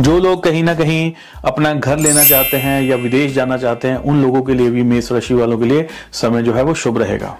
जो लोग कहीं ना कहीं अपना घर लेना चाहते हैं या विदेश जाना चाहते हैं, उन लोगों के लिए भी मेष राशि वालों के लिए समय जो है वो शुभ रहेगा।